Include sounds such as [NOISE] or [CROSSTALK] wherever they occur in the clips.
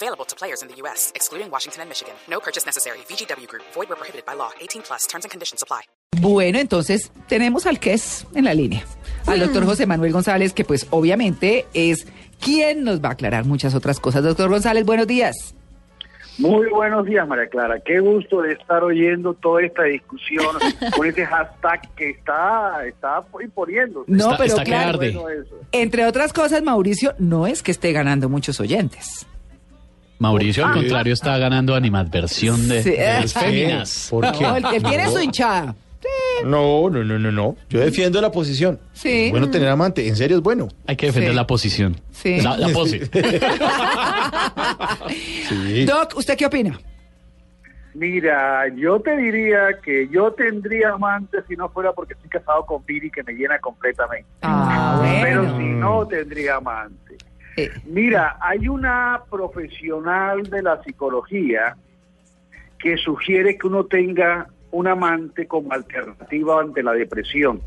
Available to players in the U.S., excluding Washington and Michigan. No purchase necessary. VGW Group. Void where prohibited by law. 18 plus. Terms and conditions apply. Bueno, entonces tenemos al que es en la línea, al doctor José Manuel González, que pues obviamente es quien nos va a aclarar muchas otras cosas. Doctor González, buenos días. Muy buenos días, María Clara. Qué gusto de estar oyendo toda esta discusión [LAUGHS] con ese hashtag que está, está imponiendo. No, Está- pero está que claro, arde. Bueno, eso. entre otras cosas, Mauricio no es que esté ganando muchos oyentes. Mauricio, al contrario, está ganando animadversión de, Sí. de las féminas. ¿Por qué? No, tiene su hinchada. No, no, no, no, no. Yo defiendo la posición. Sí. Es bueno tener amante, en serio es bueno. Hay que defender Sí. la posición. Sí. La, la pose. [LAUGHS] Sí. Doc, ¿usted qué opina? Mira, yo te diría que yo tendría amante si no fuera porque estoy casado con Piri que me llena completamente. Ah, Pero bueno. si no, tendría amante. Eh, Mira, hay una profesional de la psicología que sugiere que uno tenga un amante como alternativa ante la depresión.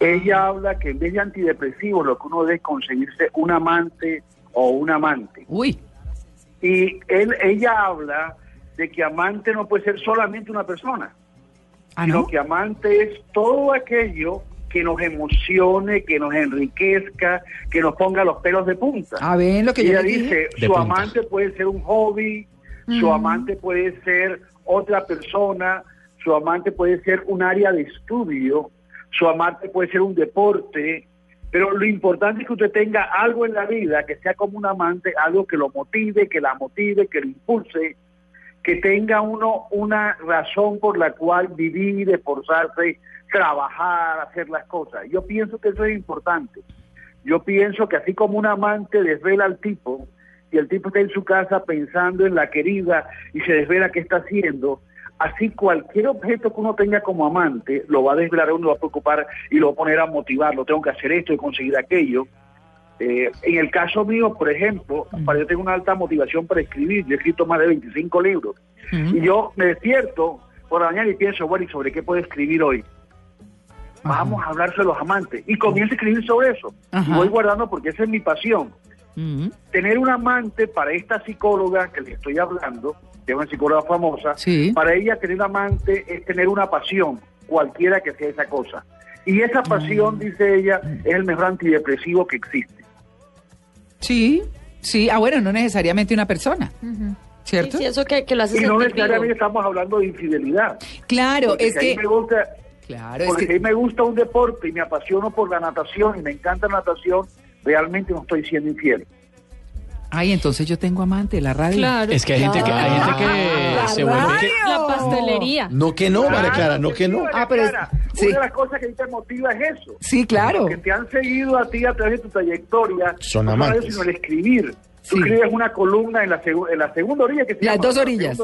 Ella habla que en vez de antidepresivos lo que uno debe es conseguirse un amante o un amante. uy, Y él, ella habla de que amante no puede ser solamente una persona, ¿ah, sino no? que amante es todo aquello que nos emocione, que nos enriquezca, que nos ponga los pelos de punta. A ver, lo que yo Ella dije. dice, De su punta. amante puede ser un hobby, su amante puede ser otra persona, su amante puede ser un área de estudio, su amante puede ser un deporte, pero lo importante es que usted tenga algo en la vida que sea como un amante, algo que lo motive, que la motive, que lo impulse, que tenga uno una razón por la cual vivir, esforzarse, trabajar, hacer las cosas. Yo pienso que eso es importante. Yo pienso que así como un amante desvela al tipo y el tipo está en su casa pensando en la querida y se desvela qué está haciendo, así cualquier objeto que uno tenga como amante lo va a desvelar, uno lo va a preocupar y lo va a poner a motivarlo, tengo que hacer esto y conseguir aquello. Eh, en el caso mío, por ejemplo, para yo tengo una alta motivación para escribir, yo he escrito más de 25 libros y yo me despierto por la mañana y pienso, bueno, ¿y sobre qué puedo escribir hoy? Vamos a hablar sobre los amantes. Y comienzo a escribir sobre eso. Y voy guardando porque esa es mi pasión. Mm, Tener un amante para esta psicóloga que le estoy hablando, que es una psicóloga famosa, Sí. para ella tener un amante es tener una pasión, cualquiera que sea esa cosa. Y esa pasión, dice ella, es el mejor antidepresivo que existe. Sí, sí. Ah, bueno, no necesariamente una persona. ¿Cierto? Sí, eso que, que lo hace Y no necesariamente vivo. estamos hablando de infidelidad. Claro, Porque es que... me gusta, Claro, es porque a que... me gusta un deporte y me apasiono por la natación y me encanta la natación, realmente no estoy siendo infiel. Ay, entonces yo tengo amante, la radio. Claro. Es que hay gente que, hay gente que Ah, se vuelve... radio. La pastelería. No que no, María Clara, no que no. Ah, pero es- sí. Una de las cosas que a ti te motiva es eso. Sí, claro. que te han seguido a ti a través de tu trayectoria, Son no amantes. sino el escribir. Tú Sí. escribes una columna en la, segu- en la segunda orilla que se Las llama, dos la orillas.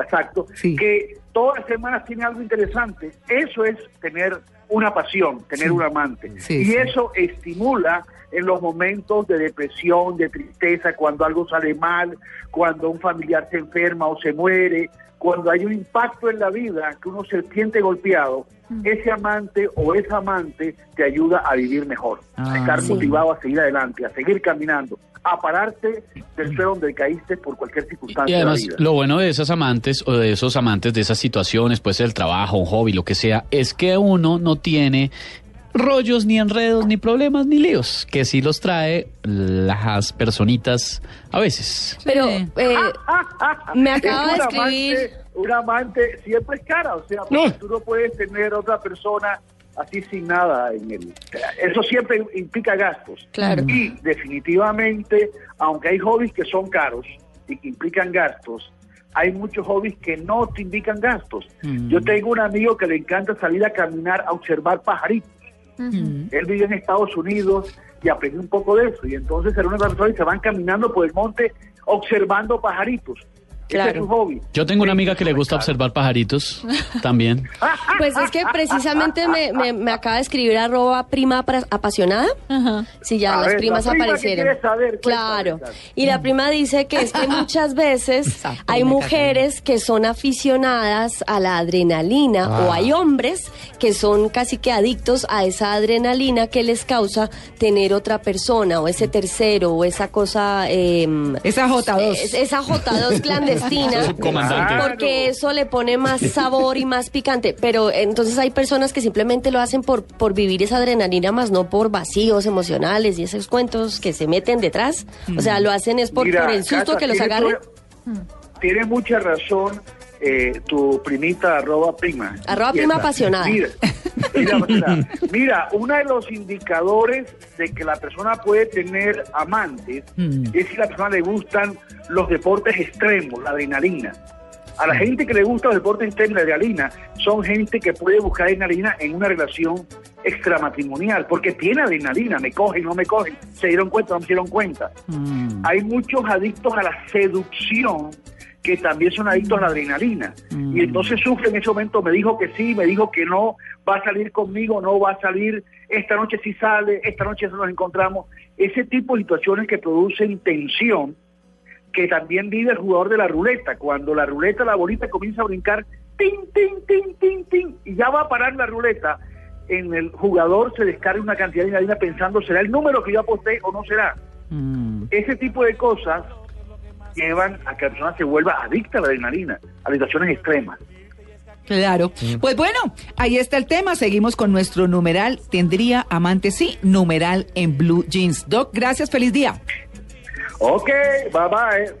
Exacto. Sí. Que todas las semanas tiene algo interesante. Eso es tener una pasión, tener Sí. un amante. Sí, y eso estimula en los momentos de depresión, de tristeza, cuando algo sale mal, cuando un familiar se enferma o se muere, cuando hay un impacto en la vida que uno se siente golpeado, ese amante o esa amante te ayuda a vivir mejor, Ah, a estar sí. motivado a seguir adelante, a seguir caminando, a pararte del suelo donde caíste por cualquier circunstancia Y además, de la vida. lo bueno de esas amantes o de esos amantes de esas situaciones, puede ser el trabajo, un hobby, lo que sea, es que uno no tiene rollos, ni enredos, ni problemas, ni líos, que sí los trae las personitas a veces. Pero eh, [LAUGHS] me acaba de escribir. Un amante siempre es cara, o sea, porque tú no puedes tener otra persona así sin nada en él. Eso siempre implica gastos. Claro. Y definitivamente, aunque hay hobbies que son caros y que implican gastos, hay muchos hobbies que no te indican gastos. Yo tengo un amigo que le encanta salir a caminar a observar pajaritos. Él vive en Estados Unidos y aprendió un poco de eso. Y entonces con las personas y se van caminando por el monte observando pajaritos. Ese es Claro. su hobby. Yo tengo una amiga que le gusta observar pajaritos también. [LAUGHS] Pues es que precisamente me, me- me acaba de escribir arroba prima apasionada. Si ya A las ver, primas la prima aparecieron. saber, claro. Y la prima dice que es que muchas veces Exacto, hay mujeres que son aficionadas a la adrenalina o hay hombres que son casi que adictos a esa adrenalina que les causa tener otra persona o ese tercero o esa cosa... em, Esa J2. es- esa J2 clandestina. [LAUGHS] Porque eso le pone más sabor y más picante. Pero entonces hay personas que simplemente lo hacen por, por vivir esa adrenalina, más no por vacíos emocionales y esos cuentos que se meten detrás. O sea, lo hacen es por, Mira, por el susto Cata, que los agarren. toda- Tiene mucha razón eh, tu primita arroba prima. Arroba prima apasionada. Mira, mira. [LAUGHS] Mira, uno de los indicadores de que la persona puede tener amantes Mm. es si a la persona le gustan los deportes extremos, la adrenalina. A la gente que le gusta los deportes extremos, la adrenalina, son gente que puede buscar adrenalina en una relación extramatrimonial, porque tiene adrenalina, me cogen, no me cogen, se dieron cuenta, no se dieron cuenta. Mm. Hay muchos adictos a la seducción que también son adictos a la adrenalina. Y entonces sufre en ese momento, me dijo que sí, me dijo que no, va a salir conmigo, no va a salir, esta noche sí sale, esta noche nos encontramos. Ese tipo de situaciones que producen tensión, que también vive el jugador de la ruleta. Cuando la ruleta, la bolita comienza a brincar, tin, tin, tin, tin, tin, y ya va a parar la ruleta, en el jugador se descarga una cantidad de adrenalina pensando, ¿será el número que yo aposté o no será? Mm. Ese tipo de cosas llevan a que la persona se vuelva adicta a la adrenalina, a situaciones extremas. Claro. Pues bueno, ahí está el tema. Seguimos con nuestro numeral. ¿Tendría amante? Sí, numeral en blue jeans. Doc, gracias. Feliz día. Ok, bye bye.